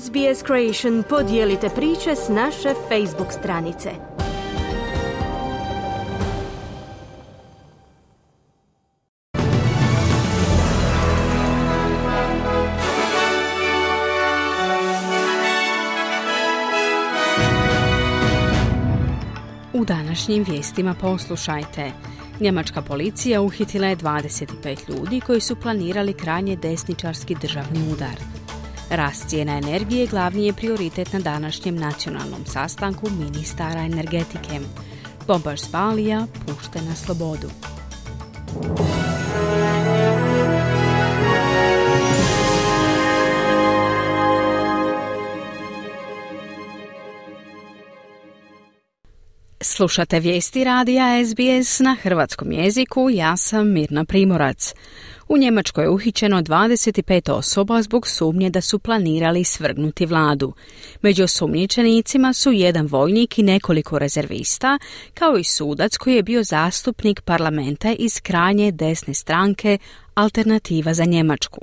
SBS Creation podijelite priče s naše Facebook stranice. U današnjim vijestima poslušajte. Njemačka policija uhitila je 25 ljudi koji su planirali krajnje desničarski državni udar. Rast cijena energije glavni je prioritet na današnjem nacionalnom sastanku ministara energetike. Bombaš Svalija pušte na slobodu. Slušate vijesti radija SBS na hrvatskom jeziku, ja sam Mirna Primorac. U Njemačkoj je uhićeno 25 osoba zbog sumnje da su planirali svrgnuti vladu. Među osumnjičenicima su jedan vojnik i nekoliko rezervista, kao i sudac koji je bio zastupnik parlamenta iz krajnje desne stranke Alternativa za Njemačku.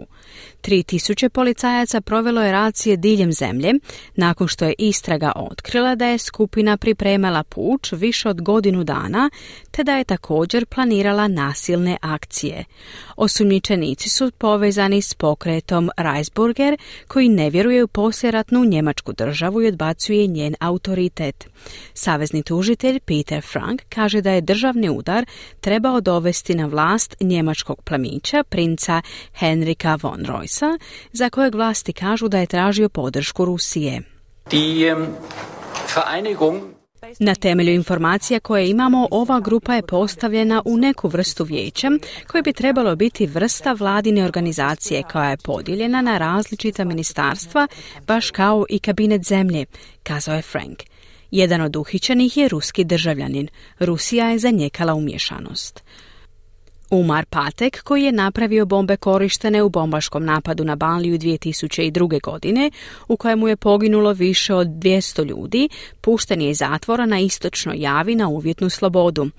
3000 policajaca provelo je racije diljem zemlje nakon što je istraga otkrila da je skupina pripremala puč više od godinu dana te da je također planirala nasilne akcije. Osumnjičenici su povezani s pokretom Reisburger koji ne vjeruje u posljeratnu njemačku državu i odbacuje njen autoritet. Savezni tužitelj Peter Frank kaže da je državni udar trebao dovesti na vlast njemačkog plemića princa Henrika von Roysa, za kojeg vlasti kažu da je tražio podršku Rusije. Die Vereinigung na temelju informacija koje imamo, ova grupa je postavljena u neku vrstu vijeća koje bi trebalo biti vrsta vladine organizacije koja je podijeljena na različita ministarstva, baš kao i kabinet zemlje, kazao je Frank. Jedan od uhićenih je ruski državljanin. Rusija je zanijekala umješanost. Umar Patek, koji je napravio bombe korištene u bombaškom napadu na Banliju 2002. godine, u kojemu je poginulo više od 200 ljudi, pušten je iz zatvora na istočnoj javi na uvjetnu slobodu.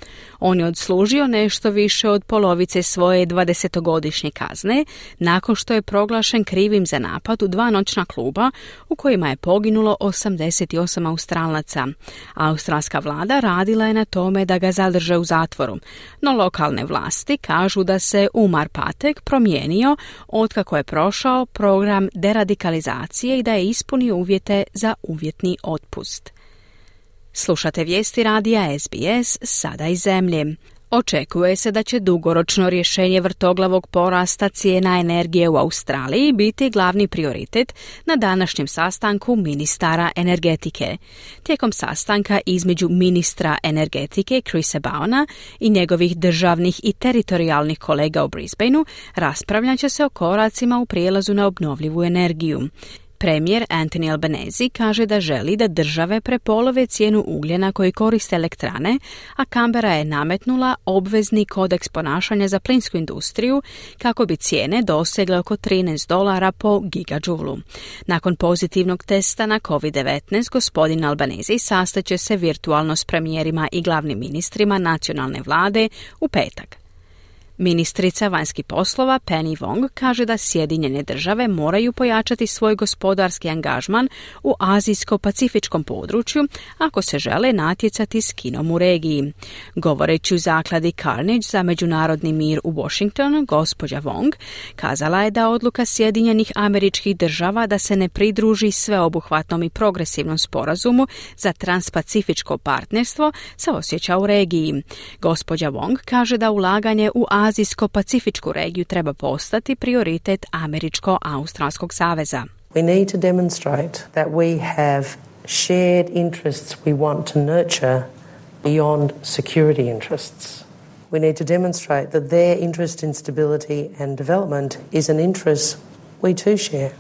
On je odslužio nešto više od polovice svoje 20-godišnje kazne, nakon što je proglašen krivim za napad u dva noćna kluba u kojima je poginulo 88 Australaca. Australska vlada radila je na tome da ga zadrže u zatvoru, no lokalne vlasti kažu da se Umar Patek promijenio otkako je prošao program deradikalizacije i da je ispunio uvjete za uvjetni otpust. Slušate vijesti radija SBS sada iz zemlje. Očekuje se da će dugoročno rješenje vrtoglavog porasta cijena energije u Australiji biti glavni prioritet na današnjem sastanku ministara energetike. Tijekom sastanka između ministra energetike Chrisa Bauna i njegovih državnih i teritorijalnih kolega u Brisbaneu raspravljat će se o koracima u prijelazu na obnovljivu energiju. Premijer Anthony Albanese kaže da želi da države prepolove cijenu ugljena koji koriste elektrane, a Kambera je nametnula obvezni kodeks ponašanja za plinsku industriju kako bi cijene dosegle oko 13 dolara po gigađulu. Nakon pozitivnog testa na COVID-19, gospodin Albanese sastaće se virtualno s premijerima i glavnim ministrima nacionalne vlade u petak. Ministrica vanjskih poslova Penny Wong kaže da Sjedinjene države moraju pojačati svoj gospodarski angažman u azijsko-pacifičkom području ako se žele natjecati s Kinom u regiji. Govoreći u zakladi Carnage za međunarodni mir u Washingtonu, gospođa Wong kazala je da odluka Sjedinjenih američkih država da se ne pridruži sveobuhvatnom i progresivnom sporazumu za transpacifičko partnerstvo se osjeća u regiji. Gospođa Wong kaže da ulaganje u Azijsko-Pacifičku regiju treba postati prioritet Američko-Australskog saveza. We need to demonstrate that we have shared interests we want to nurture beyond security interests. We need to demonstrate that their interest in stability and development is an interest we too share.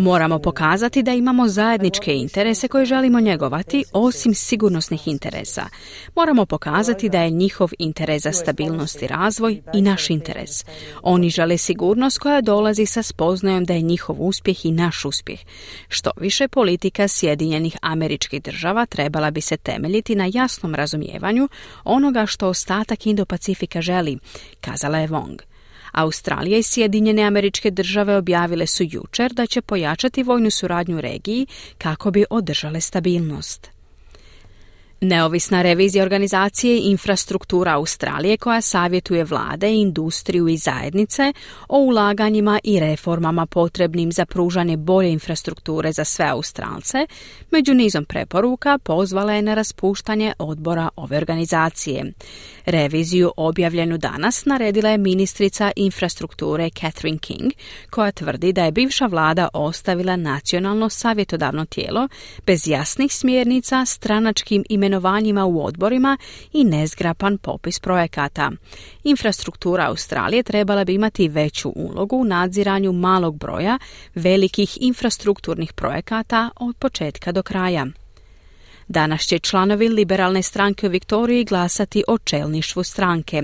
Moramo pokazati da imamo zajedničke interese koje želimo njegovati osim sigurnosnih interesa. Moramo pokazati da je njihov interes za stabilnost i razvoj i naš interes. Oni žele sigurnost koja dolazi sa spoznajom da je njihov uspjeh i naš uspjeh. Što više politika Sjedinjenih američkih država trebala bi se temeljiti na jasnom razumijevanju onoga što ostatak Indo-Pacifika želi, kazala je Wong. Australija i Sjedinjene američke države objavile su jučer da će pojačati vojnu suradnju regiji kako bi održale stabilnost. Neovisna revizija organizacije Infrastruktura Australije koja savjetuje vlade, industriju i zajednice o ulaganjima i reformama potrebnim za pružanje bolje infrastrukture za sve Australce, među nizom preporuka pozvala je na raspuštanje odbora ove organizacije. Reviziju objavljenu danas naredila je ministrica infrastrukture Catherine King, koja tvrdi da je bivša vlada ostavila nacionalno savjetodavno tijelo bez jasnih smjernica stranačkim imenovanjima u odborima i nezgrapan popis projekata. Infrastruktura Australije trebala bi imati veću ulogu u nadziranju malog broja velikih infrastrukturnih projekata od početka do kraja. Danas će članovi liberalne stranke u Viktoriji glasati o čelništvu stranke.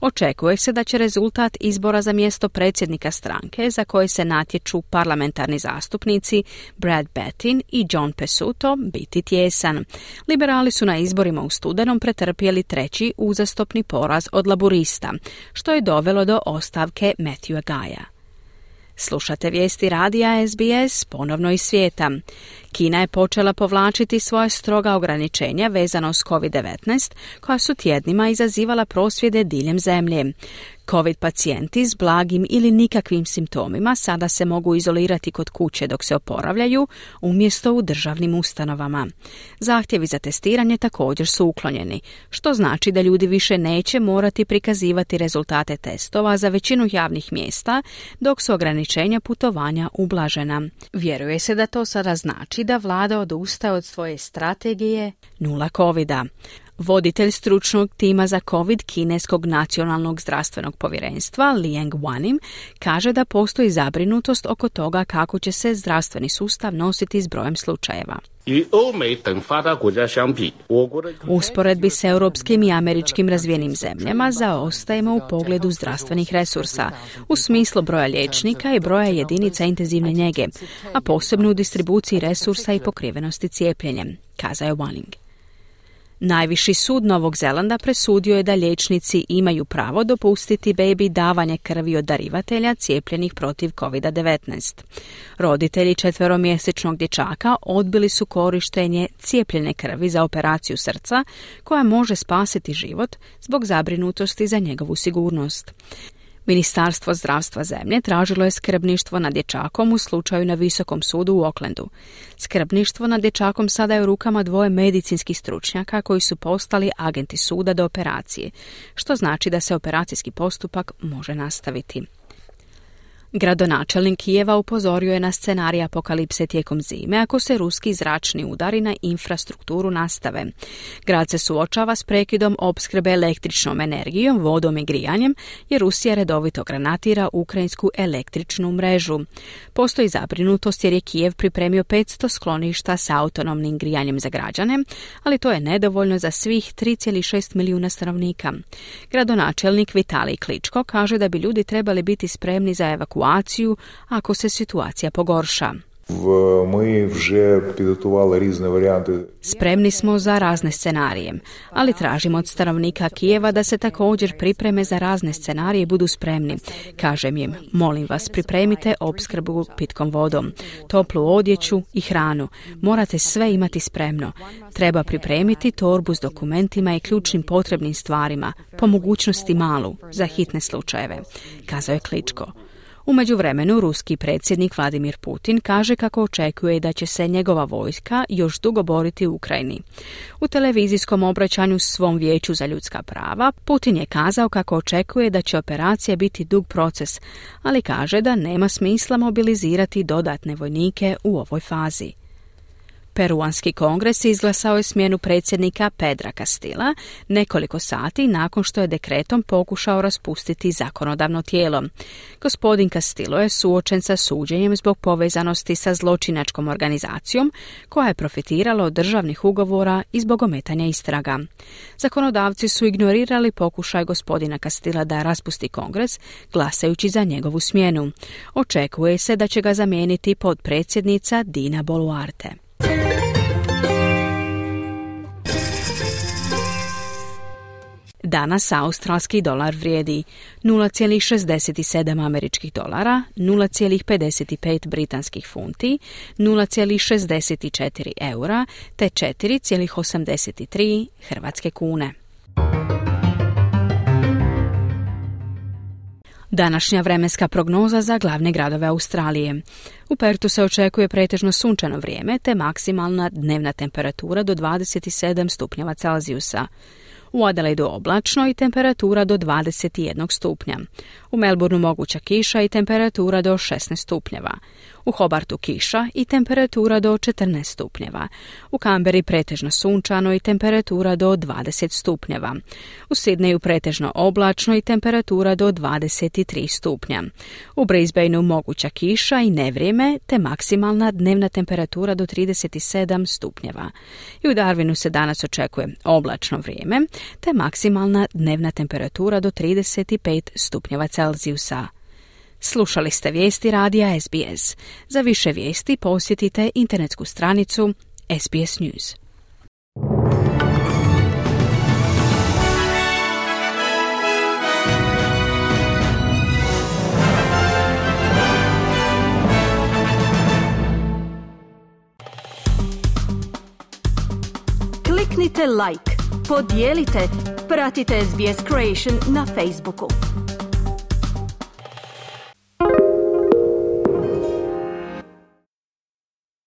Očekuje se da će rezultat izbora za mjesto predsjednika stranke za koje se natječu parlamentarni zastupnici Brad Bettin i John Pesuto biti tjesan. Liberali su na izborima u studenom pretrpjeli treći uzastopni poraz od laburista, što je dovelo do ostavke Matthewa Gaja. Slušate vijesti radija SBS ponovno iz svijeta. Kina je počela povlačiti svoje stroga ograničenja vezano s COVID-19 koja su tjednima izazivala prosvjede diljem zemlje. COVID pacijenti s blagim ili nikakvim simptomima sada se mogu izolirati kod kuće dok se oporavljaju umjesto u državnim ustanovama. Zahtjevi za testiranje također su uklonjeni, što znači da ljudi više neće morati prikazivati rezultate testova za većinu javnih mjesta dok su ograničenja putovanja ublažena. Vjeruje se da to sada znači da vlada odustaje od svoje strategije nula covida. Voditelj stručnog tima za COVID Kineskog nacionalnog zdravstvenog povjerenstva Liang Wanim kaže da postoji zabrinutost oko toga kako će se zdravstveni sustav nositi s brojem slučajeva. U usporedbi s europskim i američkim razvijenim zemljama zaostajemo u pogledu zdravstvenih resursa, u smislu broja liječnika i broja jedinica intenzivne njege, a posebno u distribuciji resursa i pokrivenosti cijepljenjem, kazao je Wanning. Najviši sud Novog Zelanda presudio je da liječnici imaju pravo dopustiti bebi davanje krvi od darivatelja cijepljenih protiv COVID-19. Roditelji četveromjesečnog dječaka odbili su korištenje cijepljene krvi za operaciju srca koja može spasiti život zbog zabrinutosti za njegovu sigurnost. Ministarstvo zdravstva zemlje tražilo je skrbništvo nad dječakom u slučaju na Visokom sudu u Oklendu. Skrbništvo nad dječakom sada je u rukama dvoje medicinskih stručnjaka koji su postali agenti suda do operacije, što znači da se operacijski postupak može nastaviti. Gradonačelnik Kijeva upozorio je na scenarij apokalipse tijekom zime ako se ruski zračni udari na infrastrukturu nastave. Grad se suočava s prekidom opskrbe električnom energijom, vodom i grijanjem jer Rusija redovito granatira ukrajinsku električnu mrežu. Postoji zabrinutost jer je Kijev pripremio 500 skloništa sa autonomnim grijanjem za građane, ali to je nedovoljno za svih 3,6 milijuna stanovnika. Gradonačelnik Vitalij Kličko kaže da bi ljudi trebali biti spremni za evakuaciju evakuaciju ako se situacija pogorša. Ми вже підготували різні варіанти. Spremni smo za razne scenarije, ali tražimo od stanovnika Kijeva da se također pripreme za razne scenarije i budu spremni. Kažem im, molim vas, pripremite opskrbu pitkom vodom, toplu odjeću i hranu. Morate sve imati spremno. Treba pripremiti torbu s dokumentima i ključnim potrebnim stvarima, po mogućnosti malu, za hitne slučajeve, kazao je Kličko. U međuvremenu ruski predsjednik Vladimir Putin kaže kako očekuje da će se njegova vojska još dugo boriti u Ukrajini. U televizijskom obraćanju svom vijeću za ljudska prava Putin je kazao kako očekuje da će operacija biti dug proces, ali kaže da nema smisla mobilizirati dodatne vojnike u ovoj fazi. Peruanski kongres izglasao je smjenu predsjednika Pedra Castilla nekoliko sati nakon što je dekretom pokušao raspustiti zakonodavno tijelo. Gospodin Castillo je suočen sa suđenjem zbog povezanosti sa zločinačkom organizacijom koja je profitirala od državnih ugovora i zbog ometanja istraga. Zakonodavci su ignorirali pokušaj gospodina Castilla da raspusti kongres glasajući za njegovu smjenu. Očekuje se da će ga zamijeniti podpredsjednica Dina Boluarte. Danas australski dolar vrijedi 0,67 američkih dolara, 0,55 britanskih funti, 0,64 eura te 4,83 hrvatske kune. Današnja vremenska prognoza za glavne gradove Australije. U Pertu se očekuje pretežno sunčano vrijeme te maksimalna dnevna temperatura do 27 stupnjeva Celzijusa. U Adelaidu oblačno i temperatura do 21 stupnja. U Melbourneu moguća kiša i temperatura do 16 stupnjeva. U Hobartu kiša i temperatura do 14 stupnjeva. U Kamberi pretežno sunčano i temperatura do 20 stupnjeva. U Sidneju pretežno oblačno i temperatura do 23 stupnja. U Brisbaneu moguća kiša i nevrijeme te maksimalna dnevna temperatura do 37 stupnjeva. I u Darwinu se danas očekuje oblačno vrijeme te maksimalna dnevna temperatura do 35 stupnjeva Celzijusa. Slušali ste vijesti radija SBS. Za više vijesti posjetite internetsku stranicu SBS News. Kliknite like, podijelite, pratite SBS Creation na Facebooku.